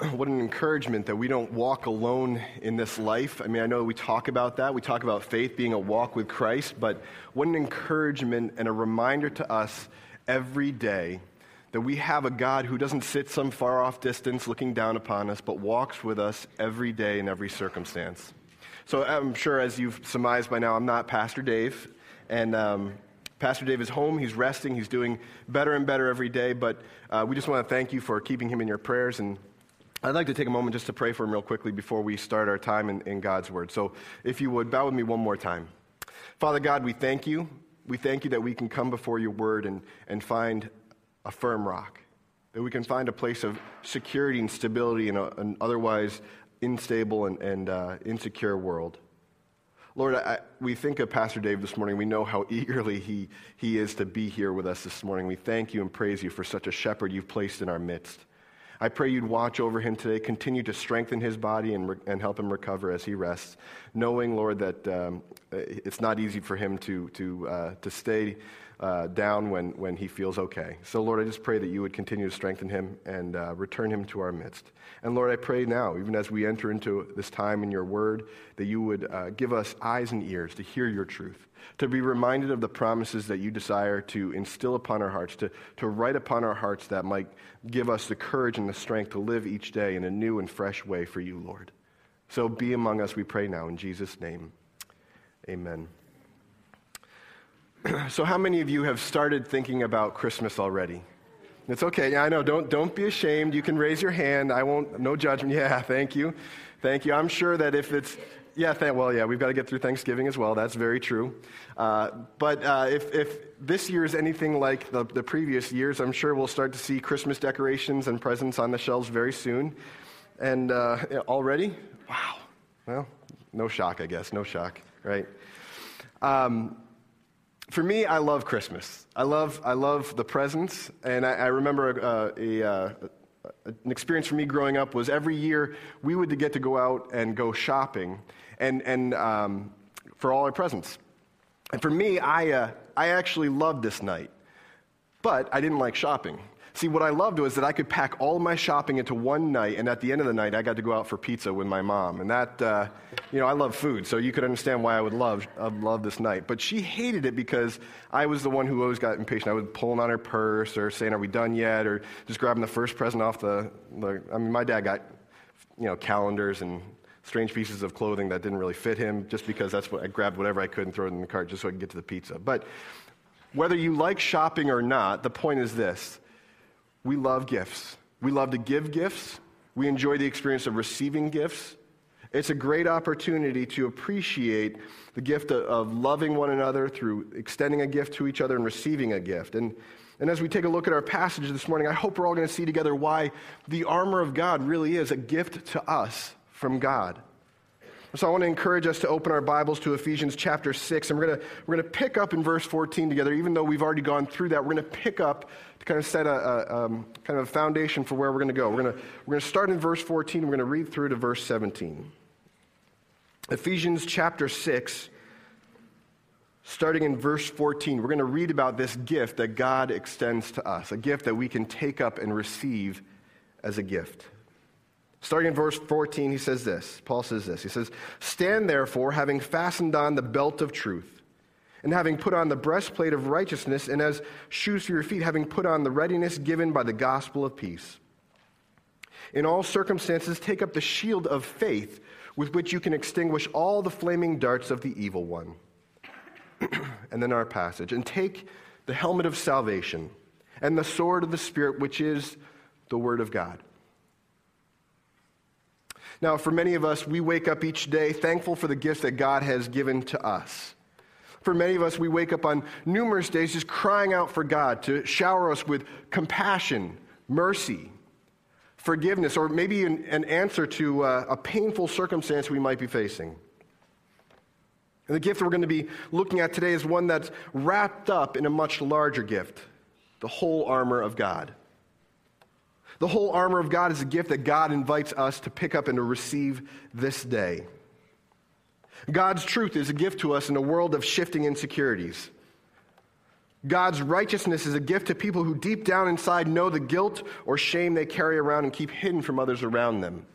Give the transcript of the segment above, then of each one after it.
what an encouragement that we don't walk alone in this life. I mean, I know we talk about that. We talk about faith being a walk with Christ, but what an encouragement and a reminder to us every day that we have a God who doesn't sit some far off distance looking down upon us, but walks with us every day in every circumstance. So I'm sure, as you've surmised by now, I'm not Pastor Dave. And um, Pastor Dave is home. He's resting. He's doing better and better every day. But uh, we just want to thank you for keeping him in your prayers. And I'd like to take a moment just to pray for him real quickly before we start our time in, in God's Word. So if you would, bow with me one more time. Father God, we thank you. We thank you that we can come before your Word and, and find a firm rock, that we can find a place of security and stability in a, an otherwise unstable and, and uh, insecure world. Lord, I, we think of Pastor Dave this morning. We know how eagerly he, he is to be here with us this morning. We thank you and praise you for such a shepherd you've placed in our midst. I pray you'd watch over him today, continue to strengthen his body and, re- and help him recover as he rests, knowing, Lord, that um, it's not easy for him to, to, uh, to stay uh, down when, when he feels okay. So, Lord, I just pray that you would continue to strengthen him and uh, return him to our midst. And, Lord, I pray now, even as we enter into this time in your word, that you would uh, give us eyes and ears to hear your truth, to be reminded of the promises that you desire to instill upon our hearts, to, to write upon our hearts that might give us the courage and the strength to live each day in a new and fresh way for you, Lord. So be among us, we pray now, in Jesus' name. Amen. so, how many of you have started thinking about Christmas already? It's okay. Yeah, I know. Don't, don't be ashamed. You can raise your hand. I won't, no judgment. Yeah, thank you. Thank you. I'm sure that if it's, yeah, th- well, yeah, we've got to get through Thanksgiving as well. That's very true. Uh, but uh, if, if this year is anything like the, the previous years, I'm sure we'll start to see Christmas decorations and presents on the shelves very soon. And uh, already? Wow. Well, no shock, I guess. No shock, right? Um, for me, I love Christmas. I love, I love the presents. And I, I remember uh, a, uh, an experience for me growing up was every year we would get to go out and go shopping and, and um, for all our presents. And for me, I, uh, I actually loved this night. But I didn't like shopping. See, what I loved was that I could pack all my shopping into one night, and at the end of the night, I got to go out for pizza with my mom. And that, uh, you know, I love food, so you could understand why I would love, love this night. But she hated it because I was the one who always got impatient. I was pulling on her purse or saying, Are we done yet? or just grabbing the first present off the, the I mean, my dad got, you know, calendars and strange pieces of clothing that didn't really fit him just because that's what I grabbed whatever I could and throw it in the cart just so I could get to the pizza. But whether you like shopping or not, the point is this we love gifts. We love to give gifts. We enjoy the experience of receiving gifts. It's a great opportunity to appreciate the gift of loving one another through extending a gift to each other and receiving a gift. And, and as we take a look at our passage this morning, I hope we're all going to see together why the armor of God really is a gift to us from God. So I want to encourage us to open our Bibles to Ephesians chapter 6, and we're going to, we're going to pick up in verse 14 together. Even though we've already gone through that, we're going to pick up to kind of set a, a um, kind of a foundation for where we're going to go. We're going to, we're going to start in verse 14. We're going to read through to verse 17. Ephesians chapter 6, starting in verse 14, we're going to read about this gift that God extends to us, a gift that we can take up and receive as a gift. Starting in verse 14, he says this. Paul says this. He says, Stand therefore, having fastened on the belt of truth, and having put on the breastplate of righteousness, and as shoes for your feet, having put on the readiness given by the gospel of peace. In all circumstances, take up the shield of faith with which you can extinguish all the flaming darts of the evil one. and then our passage. And take the helmet of salvation and the sword of the Spirit, which is the Word of God. Now, for many of us, we wake up each day thankful for the gifts that God has given to us. For many of us, we wake up on numerous days just crying out for God to shower us with compassion, mercy, forgiveness, or maybe an, an answer to uh, a painful circumstance we might be facing. And the gift that we're going to be looking at today is one that's wrapped up in a much larger gift the whole armor of God. The whole armor of God is a gift that God invites us to pick up and to receive this day. God's truth is a gift to us in a world of shifting insecurities. God's righteousness is a gift to people who deep down inside know the guilt or shame they carry around and keep hidden from others around them.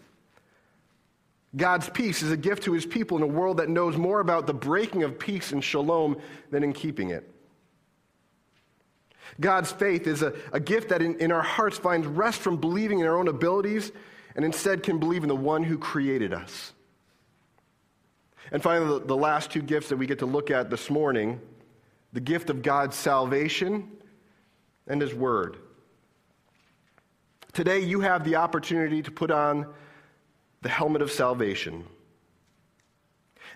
God's peace is a gift to his people in a world that knows more about the breaking of peace and shalom than in keeping it. God's faith is a, a gift that in, in our hearts finds rest from believing in our own abilities and instead can believe in the one who created us. And finally, the, the last two gifts that we get to look at this morning the gift of God's salvation and His Word. Today, you have the opportunity to put on the helmet of salvation.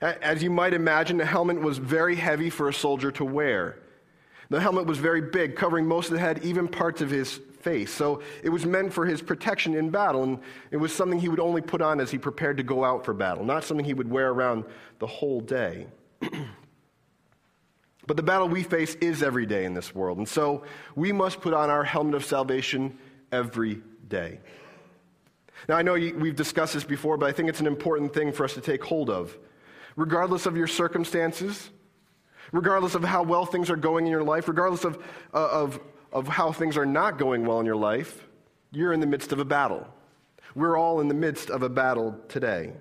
As you might imagine, the helmet was very heavy for a soldier to wear. The helmet was very big, covering most of the head, even parts of his face. So it was meant for his protection in battle, and it was something he would only put on as he prepared to go out for battle, not something he would wear around the whole day. but the battle we face is every day in this world, and so we must put on our helmet of salvation every day. Now, I know we've discussed this before, but I think it's an important thing for us to take hold of. Regardless of your circumstances, regardless of how well things are going in your life, regardless of, uh, of, of how things are not going well in your life, you're in the midst of a battle. We're all in the midst of a battle today.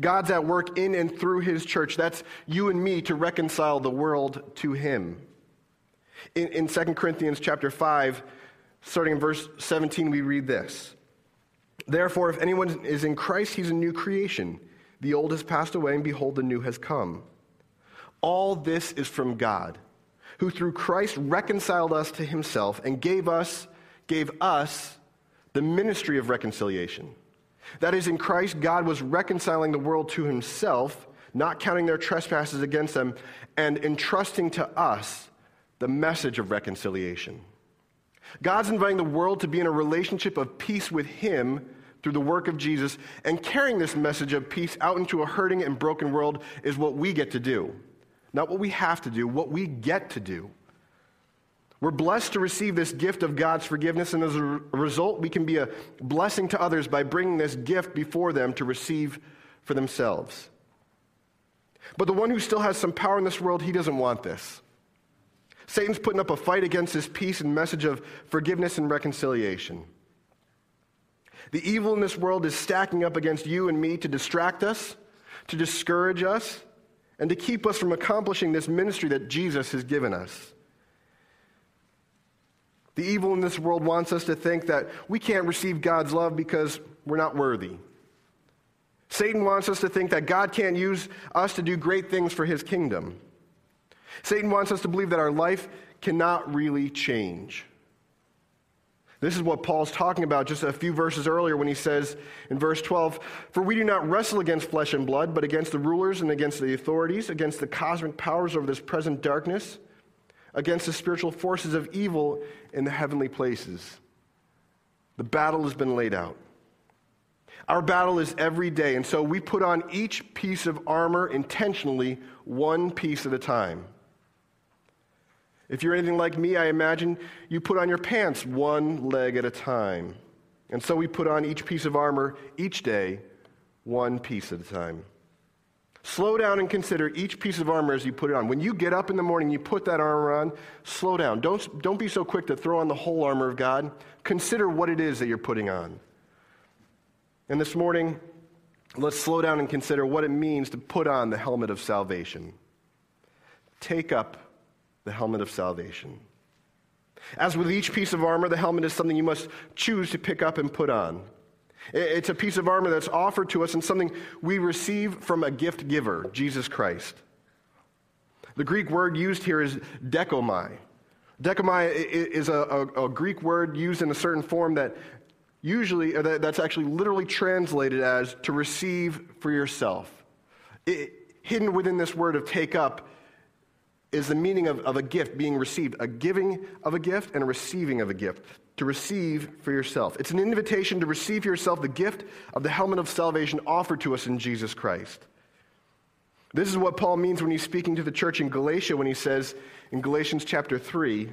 God's at work in and through his church. That's you and me to reconcile the world to him. In, in 2 Corinthians chapter 5, starting in verse 17, we read this. Therefore, if anyone is in Christ, he's a new creation. The old has passed away, and behold, the new has come. All this is from God, who through Christ reconciled us to himself and gave us, gave us the ministry of reconciliation. That is, in Christ, God was reconciling the world to himself, not counting their trespasses against them, and entrusting to us the message of reconciliation. God's inviting the world to be in a relationship of peace with him through the work of Jesus, and carrying this message of peace out into a hurting and broken world is what we get to do. Not what we have to do, what we get to do. We're blessed to receive this gift of God's forgiveness, and as a result, we can be a blessing to others by bringing this gift before them to receive for themselves. But the one who still has some power in this world, he doesn't want this. Satan's putting up a fight against this peace and message of forgiveness and reconciliation. The evil in this world is stacking up against you and me to distract us, to discourage us, and to keep us from accomplishing this ministry that Jesus has given us. The evil in this world wants us to think that we can't receive God's love because we're not worthy. Satan wants us to think that God can't use us to do great things for his kingdom. Satan wants us to believe that our life cannot really change. This is what Paul's talking about just a few verses earlier when he says in verse 12, For we do not wrestle against flesh and blood, but against the rulers and against the authorities, against the cosmic powers over this present darkness, against the spiritual forces of evil in the heavenly places. The battle has been laid out. Our battle is every day, and so we put on each piece of armor intentionally, one piece at a time. If you're anything like me, I imagine you put on your pants one leg at a time. And so we put on each piece of armor each day, one piece at a time. Slow down and consider each piece of armor as you put it on. When you get up in the morning, you put that armor on, slow down. Don't, don't be so quick to throw on the whole armor of God. Consider what it is that you're putting on. And this morning, let's slow down and consider what it means to put on the helmet of salvation. Take up the helmet of salvation. As with each piece of armor, the helmet is something you must choose to pick up and put on. It's a piece of armor that's offered to us and something we receive from a gift giver, Jesus Christ. The Greek word used here is dechomai. Dechomai is a, a, a Greek word used in a certain form that usually, that's actually literally translated as to receive for yourself. It, hidden within this word of take up is the meaning of, of a gift being received, a giving of a gift and a receiving of a gift. To receive for yourself. It's an invitation to receive for yourself the gift of the helmet of salvation offered to us in Jesus Christ. This is what Paul means when he's speaking to the church in Galatia when he says in Galatians chapter 3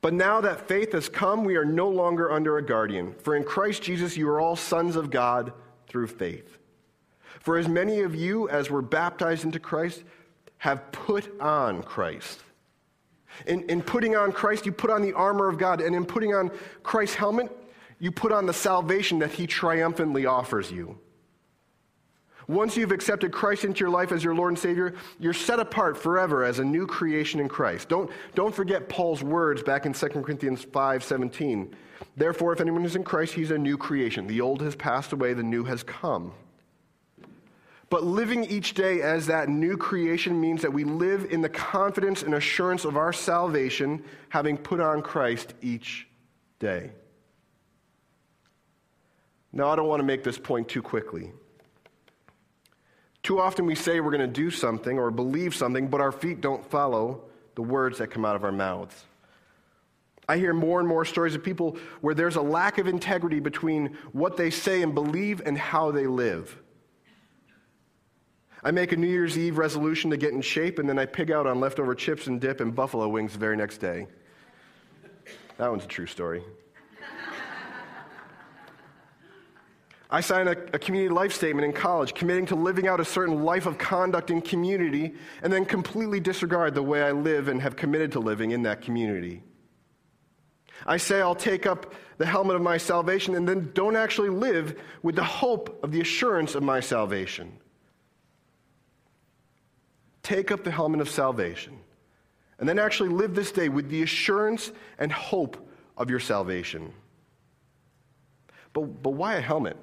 But now that faith has come, we are no longer under a guardian. For in Christ Jesus, you are all sons of God through faith. For as many of you as were baptized into Christ have put on Christ. In, in putting on Christ, you put on the armor of God. And in putting on Christ's helmet, you put on the salvation that he triumphantly offers you. Once you've accepted Christ into your life as your Lord and Savior, you're set apart forever as a new creation in Christ. Don't, don't forget Paul's words back in 2 Corinthians 5 17. Therefore, if anyone is in Christ, he's a new creation. The old has passed away, the new has come. But living each day as that new creation means that we live in the confidence and assurance of our salvation, having put on Christ each day. Now, I don't want to make this point too quickly. Too often we say we're going to do something or believe something, but our feet don't follow the words that come out of our mouths. I hear more and more stories of people where there's a lack of integrity between what they say and believe and how they live. I make a New Year's Eve resolution to get in shape, and then I pig out on leftover chips and dip and buffalo wings the very next day. That one's a true story. I signed a, a, community life statement in college, committing to living out a certain life of conduct in community, and then completely disregard the way I live and have committed to living in that community. I say I'll take up the helmet of my salvation and then don't actually live with the hope of the assurance of my salvation. Take up the helmet of salvation and then actually live this day with the assurance and hope of your salvation. But, but why a helmet?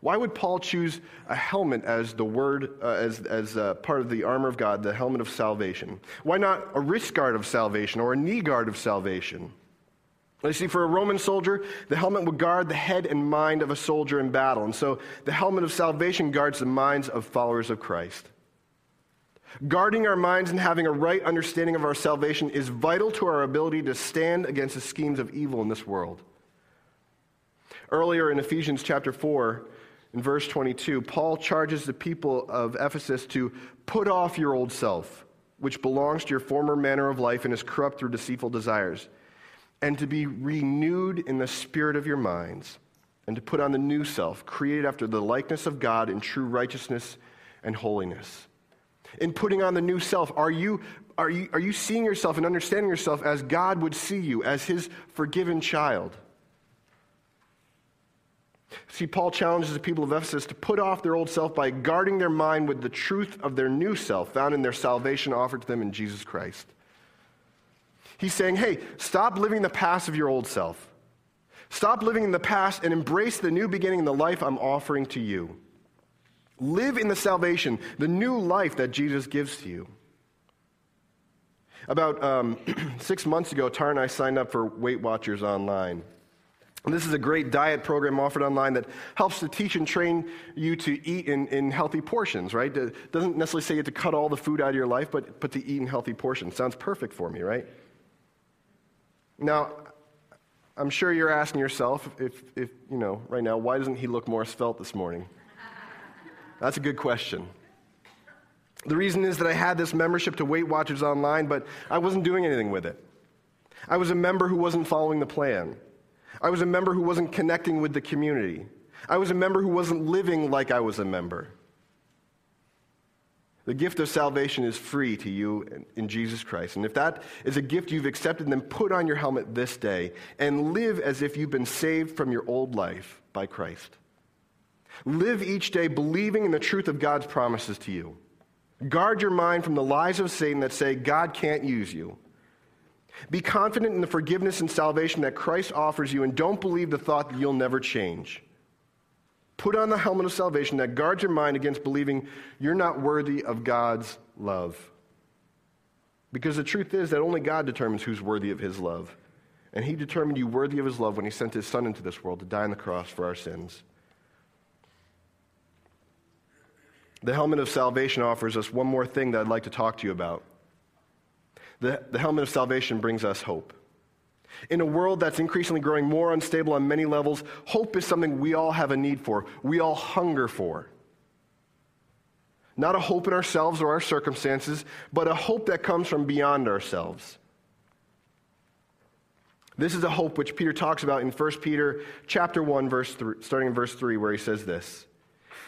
Why would Paul choose a helmet as the word, uh, as, as uh, part of the armor of God, the helmet of salvation? Why not a wrist guard of salvation or a knee guard of salvation? You see, for a Roman soldier, the helmet would guard the head and mind of a soldier in battle. And so the helmet of salvation guards the minds of followers of Christ. Guarding our minds and having a right understanding of our salvation is vital to our ability to stand against the schemes of evil in this world. Earlier in Ephesians chapter 4, in verse 22, Paul charges the people of Ephesus to put off your old self, which belongs to your former manner of life and is corrupt through deceitful desires, and to be renewed in the spirit of your minds, and to put on the new self, created after the likeness of God in true righteousness and holiness. In putting on the new self, are you, are you, are you seeing yourself and understanding yourself as God would see you, as his forgiven child? See, Paul challenges the people of Ephesus to put off their old self by guarding their mind with the truth of their new self found in their salvation offered to them in Jesus Christ. He's saying, hey, stop living the past of your old self. Stop living in the past and embrace the new beginning in the life I'm offering to you. Live in the salvation, the new life that Jesus gives to you. About um, six months ago, Tara and I signed up for Weight Watchers Online. And this is a great diet program offered online that helps to teach and train you to eat in, in healthy portions, right? It doesn't necessarily say you have to cut all the food out of your life, but, but to eat in healthy portions. Sounds perfect for me, right? Now, I'm sure you're asking yourself, if, if, you know, right now, why doesn't he look more svelte this morning? That's a good question. The reason is that I had this membership to Weight Watchers online, but I wasn't doing anything with it. I was a member who wasn't following the plan. I was a member who wasn't connecting with the community. I was a member who wasn't living like I was a member. The gift of salvation is free to you in Jesus Christ. And if that is a gift you've accepted, then put on your helmet this day and live as if you've been saved from your old life by Christ. Live each day believing in the truth of God's promises to you. Guard your mind from the lies of Satan that say God can't use you. Be confident in the forgiveness and salvation that Christ offers you, and don't believe the thought that you'll never change. Put on the helmet of salvation that guards your mind against believing you're not worthy of God's love. Because the truth is that only God determines who's worthy of his love. And he determined you worthy of his love when he sent his son into this world to die on the cross for our sins. The helmet of salvation offers us one more thing that I'd like to talk to you about. The, the helmet of salvation brings us hope. In a world that's increasingly growing more unstable on many levels, hope is something we all have a need for, we all hunger for. Not a hope in ourselves or our circumstances, but a hope that comes from beyond ourselves. This is a hope which Peter talks about in 1 Peter chapter 1 verse 3, starting in verse 3 where he says this.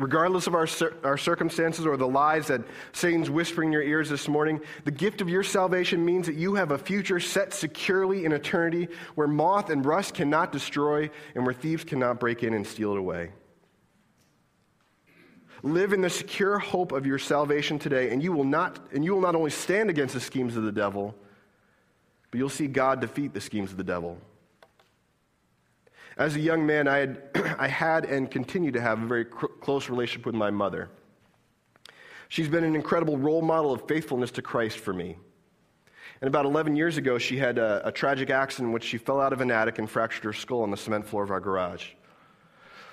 Regardless of our, our circumstances or the lies that Satan's whispering in your ears this morning, the gift of your salvation means that you have a future set securely in eternity where moth and rust cannot destroy and where thieves cannot break in and steal it away. Live in the secure hope of your salvation today, and you will not, and you will not only stand against the schemes of the devil, but you'll see God defeat the schemes of the devil. As a young man, I had, I had and continue to have a very cr- close relationship with my mother. She's been an incredible role model of faithfulness to Christ for me. And about 11 years ago, she had a, a tragic accident in which she fell out of an attic and fractured her skull on the cement floor of our garage.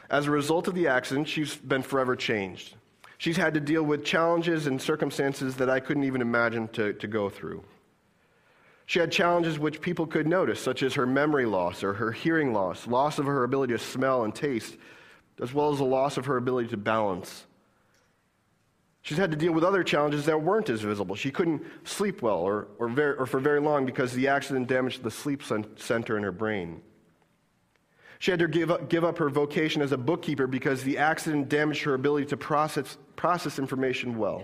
As a result of the accident, she's been forever changed. She's had to deal with challenges and circumstances that I couldn't even imagine to, to go through. She had challenges which people could notice, such as her memory loss or her hearing loss, loss of her ability to smell and taste, as well as the loss of her ability to balance. She's had to deal with other challenges that weren't as visible. She couldn't sleep well or, or, very, or for very long because the accident damaged the sleep center in her brain. She had to give up, give up her vocation as a bookkeeper because the accident damaged her ability to process, process information well.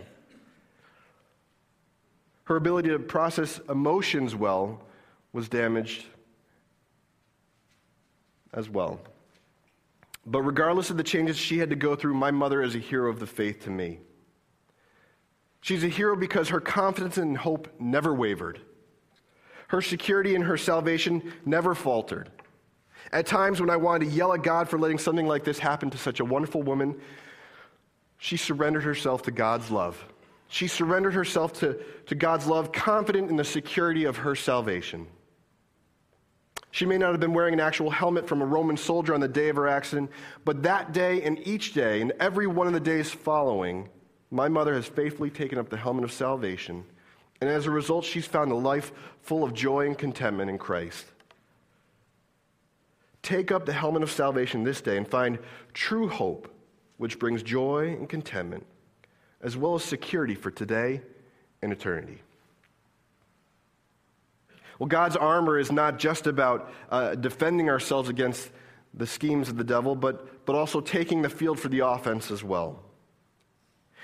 Her ability to process emotions well was damaged as well. But regardless of the changes she had to go through, my mother is a hero of the faith to me. She's a hero because her confidence and hope never wavered. Her security in her salvation never faltered. At times when I wanted to yell at God for letting something like this happen to such a wonderful woman, she surrendered herself to God's love. She surrendered herself to, to God's love, confident in the security of her salvation. She may not have been wearing an actual helmet from a Roman soldier on the day of her accident, but that day and each day and every one of the days following, my mother has faithfully taken up the helmet of salvation. And as a result, she's found a life full of joy and contentment in Christ. Take up the helmet of salvation this day and find true hope, which brings joy and contentment as well as security for today and eternity. Well, God's armor is not just about uh, defending ourselves against the schemes of the devil, but, but also taking the field for the offense as well.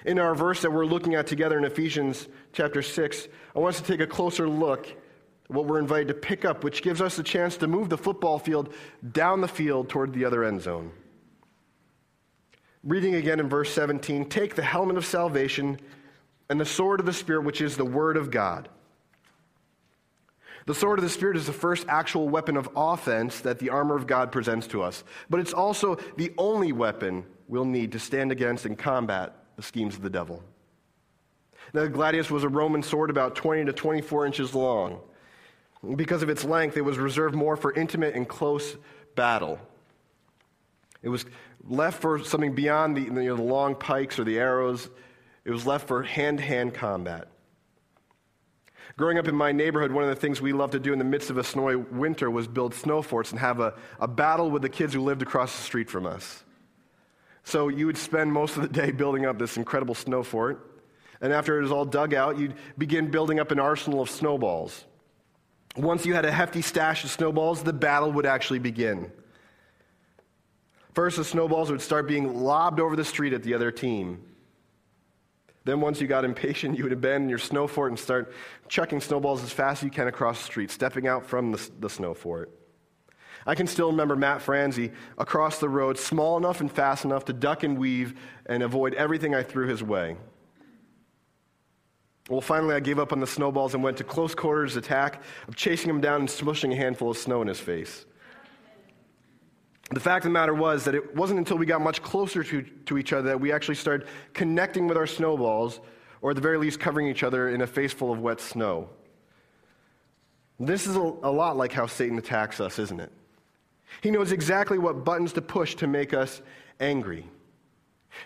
In our verse that we're looking at together in Ephesians chapter 6, I want us to take a closer look at what we're invited to pick up, which gives us a chance to move the football field down the field toward the other end zone. Reading again in verse 17 take the helmet of salvation and the sword of the Spirit, which is the Word of God. The sword of the Spirit is the first actual weapon of offense that the armor of God presents to us, but it's also the only weapon we'll need to stand against and combat the schemes of the devil. Now, the gladius was a Roman sword about 20 to 24 inches long. Because of its length, it was reserved more for intimate and close battle. It was left for something beyond the, you know, the long pikes or the arrows. It was left for hand to hand combat. Growing up in my neighborhood, one of the things we loved to do in the midst of a snowy winter was build snow forts and have a, a battle with the kids who lived across the street from us. So you would spend most of the day building up this incredible snow fort. And after it was all dug out, you'd begin building up an arsenal of snowballs. Once you had a hefty stash of snowballs, the battle would actually begin. First, the snowballs would start being lobbed over the street at the other team. Then, once you got impatient, you would abandon your snow fort and start chucking snowballs as fast as you can across the street, stepping out from the, the snow fort. I can still remember Matt Franzi across the road, small enough and fast enough to duck and weave and avoid everything I threw his way. Well, finally, I gave up on the snowballs and went to close quarters attack of chasing him down and smushing a handful of snow in his face. The fact of the matter was that it wasn't until we got much closer to, to each other that we actually started connecting with our snowballs, or at the very least, covering each other in a face full of wet snow. This is a, a lot like how Satan attacks us, isn't it? He knows exactly what buttons to push to make us angry.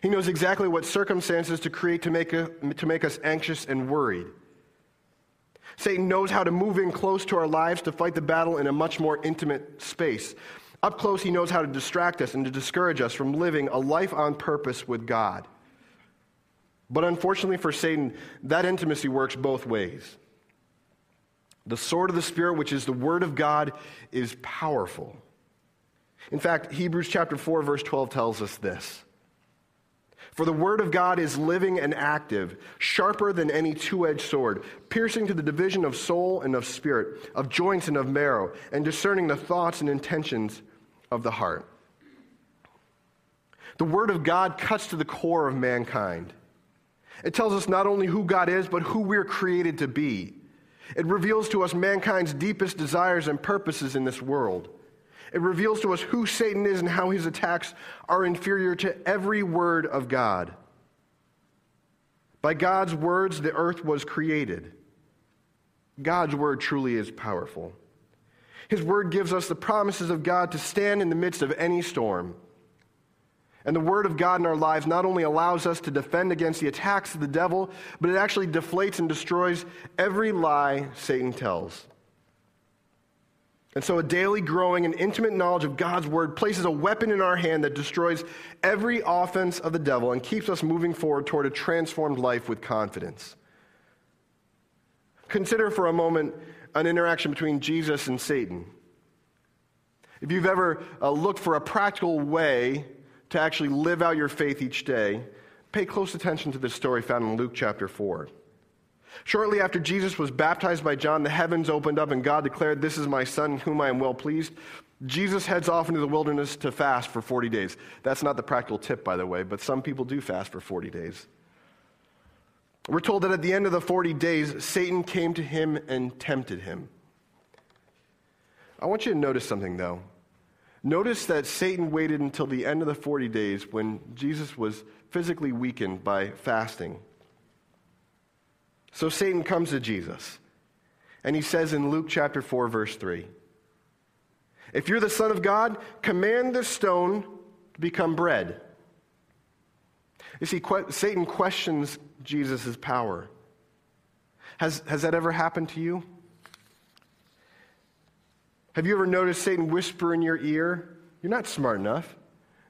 He knows exactly what circumstances to create to make, a, to make us anxious and worried. Satan knows how to move in close to our lives to fight the battle in a much more intimate space. Up close, he knows how to distract us and to discourage us from living a life on purpose with God. But unfortunately for Satan, that intimacy works both ways. The sword of the Spirit, which is the Word of God, is powerful. In fact, Hebrews chapter 4, verse 12 tells us this. For the Word of God is living and active, sharper than any two edged sword, piercing to the division of soul and of spirit, of joints and of marrow, and discerning the thoughts and intentions of the heart. The Word of God cuts to the core of mankind. It tells us not only who God is, but who we're created to be. It reveals to us mankind's deepest desires and purposes in this world. It reveals to us who Satan is and how his attacks are inferior to every word of God. By God's words, the earth was created. God's word truly is powerful. His word gives us the promises of God to stand in the midst of any storm. And the Word of God in our lives not only allows us to defend against the attacks of the devil, but it actually deflates and destroys every lie Satan tells. And so, a daily growing and intimate knowledge of God's Word places a weapon in our hand that destroys every offense of the devil and keeps us moving forward toward a transformed life with confidence. Consider for a moment an interaction between Jesus and Satan. If you've ever uh, looked for a practical way to actually live out your faith each day, pay close attention to this story found in Luke chapter 4. Shortly after Jesus was baptized by John, the heavens opened up and God declared, This is my son, whom I am well pleased. Jesus heads off into the wilderness to fast for 40 days. That's not the practical tip, by the way, but some people do fast for 40 days. We're told that at the end of the 40 days, Satan came to him and tempted him. I want you to notice something, though. Notice that Satan waited until the end of the 40 days when Jesus was physically weakened by fasting. So Satan comes to Jesus, and he says in Luke chapter 4, verse 3 If you're the Son of God, command this stone to become bread. You see, Satan questions Jesus' power. Has, has that ever happened to you? Have you ever noticed Satan whisper in your ear, You're not smart enough.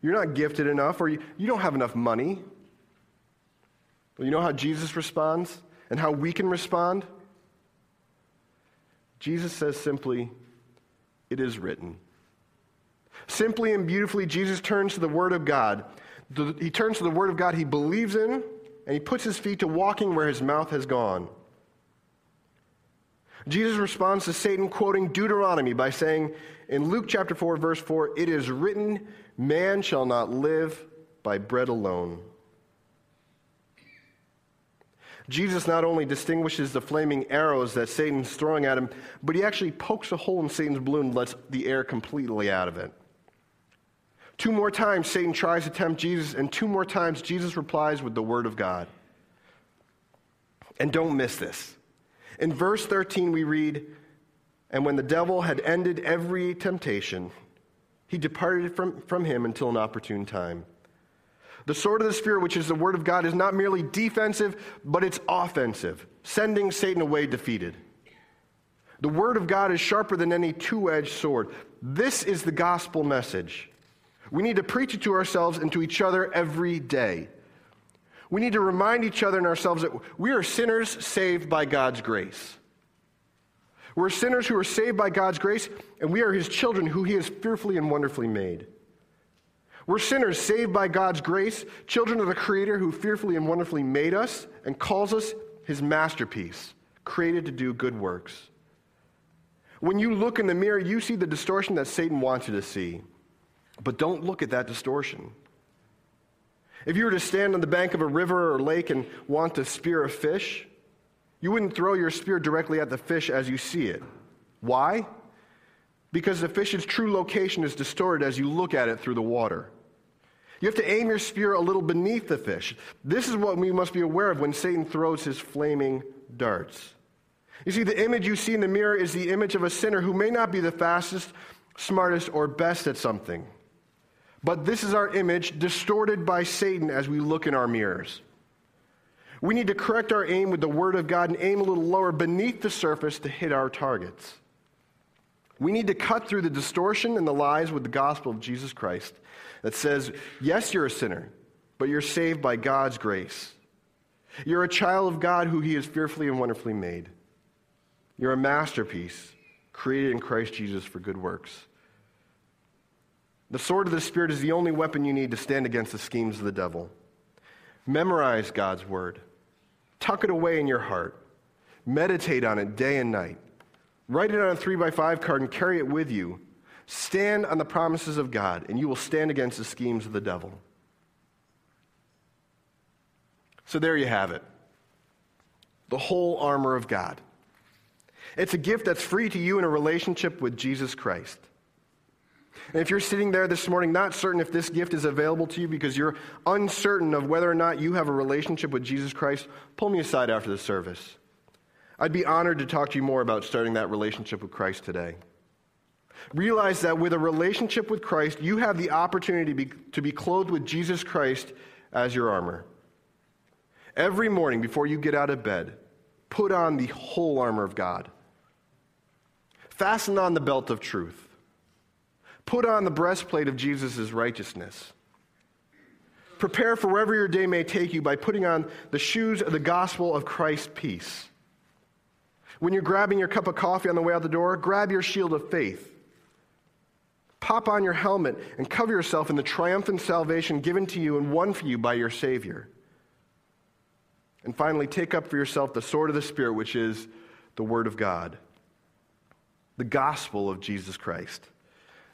You're not gifted enough, or you, you don't have enough money. Well, you know how Jesus responds and how we can respond? Jesus says simply, It is written. Simply and beautifully, Jesus turns to the Word of God. He turns to the Word of God he believes in, and he puts his feet to walking where his mouth has gone. Jesus responds to Satan quoting Deuteronomy by saying in Luke chapter 4, verse 4, It is written, Man shall not live by bread alone. Jesus not only distinguishes the flaming arrows that Satan's throwing at him, but he actually pokes a hole in Satan's balloon and lets the air completely out of it. Two more times, Satan tries to tempt Jesus, and two more times, Jesus replies with the word of God. And don't miss this. In verse 13, we read, And when the devil had ended every temptation, he departed from, from him until an opportune time. The sword of the Spirit, which is the Word of God, is not merely defensive, but it's offensive, sending Satan away defeated. The Word of God is sharper than any two edged sword. This is the gospel message. We need to preach it to ourselves and to each other every day. We need to remind each other and ourselves that we are sinners saved by God's grace. We're sinners who are saved by God's grace, and we are His children who He has fearfully and wonderfully made. We're sinners saved by God's grace, children of the Creator who fearfully and wonderfully made us and calls us His masterpiece, created to do good works. When you look in the mirror, you see the distortion that Satan wants you to see. But don't look at that distortion. If you were to stand on the bank of a river or lake and want to spear a fish, you wouldn't throw your spear directly at the fish as you see it. Why? Because the fish's true location is distorted as you look at it through the water. You have to aim your spear a little beneath the fish. This is what we must be aware of when Satan throws his flaming darts. You see, the image you see in the mirror is the image of a sinner who may not be the fastest, smartest, or best at something. But this is our image distorted by Satan as we look in our mirrors. We need to correct our aim with the Word of God and aim a little lower beneath the surface to hit our targets. We need to cut through the distortion and the lies with the gospel of Jesus Christ that says, yes, you're a sinner, but you're saved by God's grace. You're a child of God who He has fearfully and wonderfully made. You're a masterpiece created in Christ Jesus for good works. The sword of the Spirit is the only weapon you need to stand against the schemes of the devil. Memorize God's word, tuck it away in your heart, meditate on it day and night. Write it on a three by five card and carry it with you. Stand on the promises of God, and you will stand against the schemes of the devil. So there you have it the whole armor of God. It's a gift that's free to you in a relationship with Jesus Christ. And if you're sitting there this morning not certain if this gift is available to you because you're uncertain of whether or not you have a relationship with Jesus Christ, pull me aside after the service. I'd be honored to talk to you more about starting that relationship with Christ today. Realize that with a relationship with Christ, you have the opportunity to be, to be clothed with Jesus Christ as your armor. Every morning before you get out of bed, put on the whole armor of God. Fasten on the belt of truth. Put on the breastplate of Jesus' righteousness. Prepare for wherever your day may take you by putting on the shoes of the gospel of Christ's peace. When you're grabbing your cup of coffee on the way out the door, grab your shield of faith. Pop on your helmet and cover yourself in the triumphant salvation given to you and won for you by your Savior. And finally, take up for yourself the sword of the Spirit, which is the Word of God, the gospel of Jesus Christ.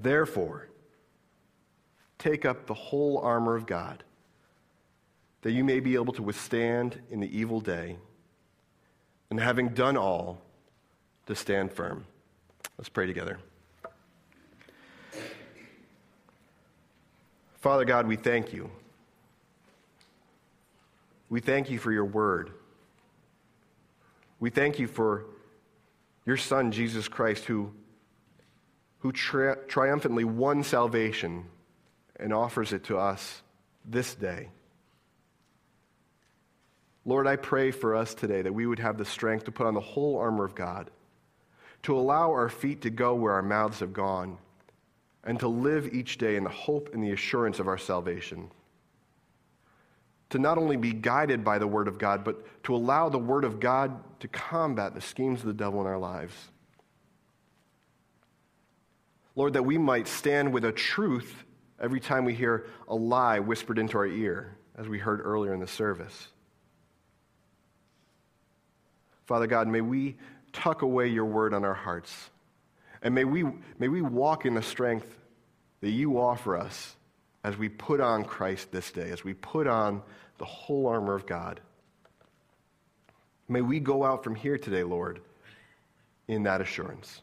Therefore, take up the whole armor of God, that you may be able to withstand in the evil day, and having done all, to stand firm. Let's pray together. Father God, we thank you. We thank you for your word. We thank you for your Son, Jesus Christ, who who tri- triumphantly won salvation and offers it to us this day. Lord, I pray for us today that we would have the strength to put on the whole armor of God, to allow our feet to go where our mouths have gone, and to live each day in the hope and the assurance of our salvation. To not only be guided by the Word of God, but to allow the Word of God to combat the schemes of the devil in our lives. Lord, that we might stand with a truth every time we hear a lie whispered into our ear, as we heard earlier in the service. Father God, may we tuck away your word on our hearts. And may we, may we walk in the strength that you offer us as we put on Christ this day, as we put on the whole armor of God. May we go out from here today, Lord, in that assurance.